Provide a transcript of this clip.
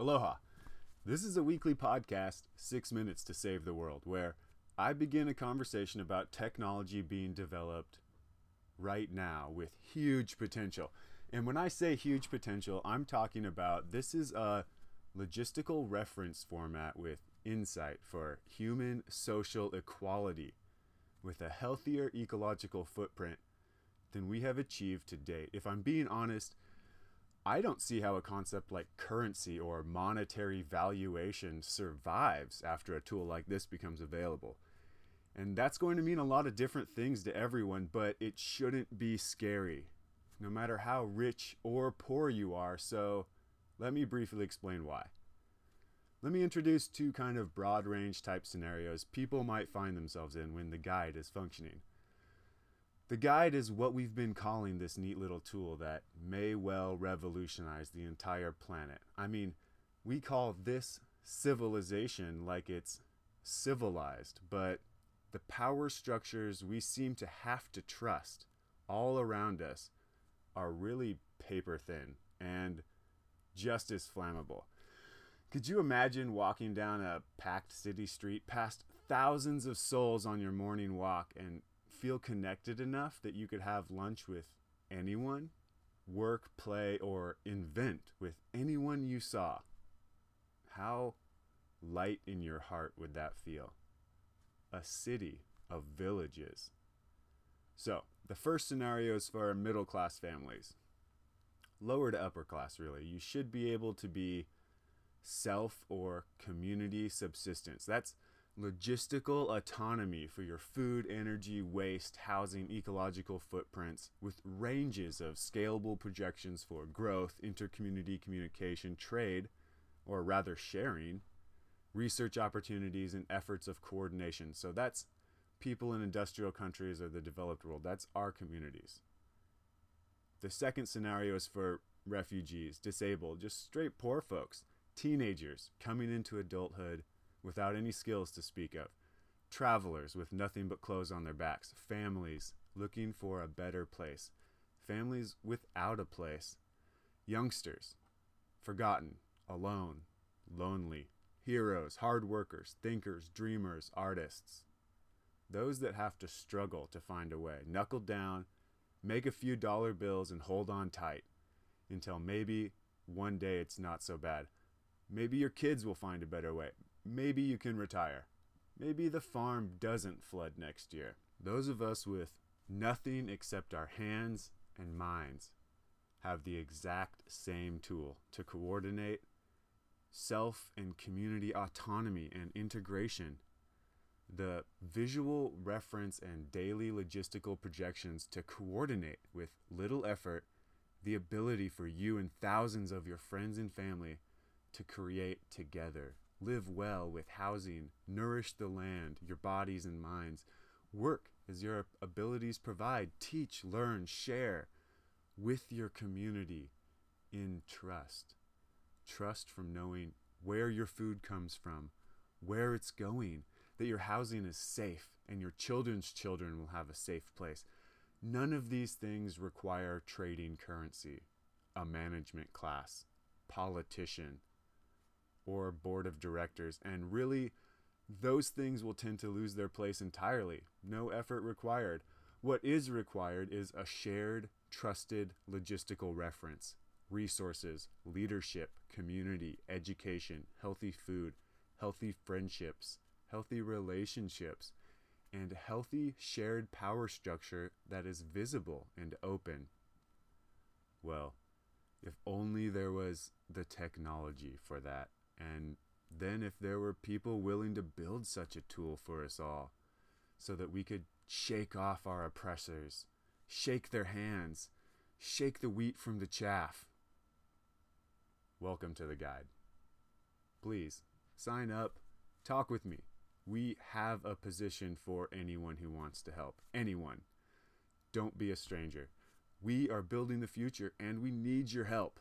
Aloha. This is a weekly podcast, Six Minutes to Save the World, where I begin a conversation about technology being developed right now with huge potential. And when I say huge potential, I'm talking about this is a logistical reference format with insight for human social equality with a healthier ecological footprint than we have achieved to date. If I'm being honest, I don't see how a concept like currency or monetary valuation survives after a tool like this becomes available. And that's going to mean a lot of different things to everyone, but it shouldn't be scary, no matter how rich or poor you are. So, let me briefly explain why. Let me introduce two kind of broad range type scenarios people might find themselves in when the guide is functioning. The guide is what we've been calling this neat little tool that may well revolutionize the entire planet. I mean, we call this civilization like it's civilized, but the power structures we seem to have to trust all around us are really paper thin and just as flammable. Could you imagine walking down a packed city street past thousands of souls on your morning walk and feel connected enough that you could have lunch with anyone, work, play, or invent with anyone you saw? How light in your heart would that feel? A city of villages. So, the first scenario is for middle class families. Lower to upper class, really. You should be able to be self or community subsistence. That's logistical autonomy for your food, energy, waste, housing, ecological footprints with ranges of scalable projections for growth, intercommunity communication, trade, or rather sharing, research opportunities, and efforts of coordination. So that's people in industrial countries or the developed world. That's our communities. The second scenario is for refugees, disabled, just straight poor folks teenagers coming into adulthood without any skills to speak of, travelers with nothing but clothes on their backs, families looking for a better place, families without a place, youngsters forgotten, alone, lonely, heroes, hard workers, thinkers, dreamers, artists. Those that have to struggle to find a way, knuckle down, make a few dollar bills, and hold on tight until maybe one day it's not so bad. Maybe your kids will find a better way. Maybe you can retire. Maybe the farm doesn't flood next year. Those of us with nothing except our hands and minds have the exact same tool to coordinate self and community autonomy and integration. The visual reference and daily logistical projections to coordinate with little effort the ability for you and thousands of your friends and family to create together. Live well with housing, nourish the land, your bodies and minds. Work as your abilities provide, teach, learn, share with your community in trust. Trust from knowing where your food comes from, where it's going, that your housing is safe, and your children's children will have a safe place. None of these things require trading currency, a management class, politician, or board of directors. And really, those things will tend to lose their place entirely. No effort required. What is required is a shared, trusted logistical reference, resources, leadership, community, education, healthy food, healthy friendships, healthy relationships, and healthy shared power structure that is visible and open. Well, if only there was the technology for that. And then, if there were people willing to build such a tool for us all, so that we could shake off our oppressors, shake their hands, shake the wheat from the chaff. Welcome to the guide. Please sign up, talk with me. We have a position for anyone who wants to help. Anyone. Don't be a stranger. We are building the future and we need your help.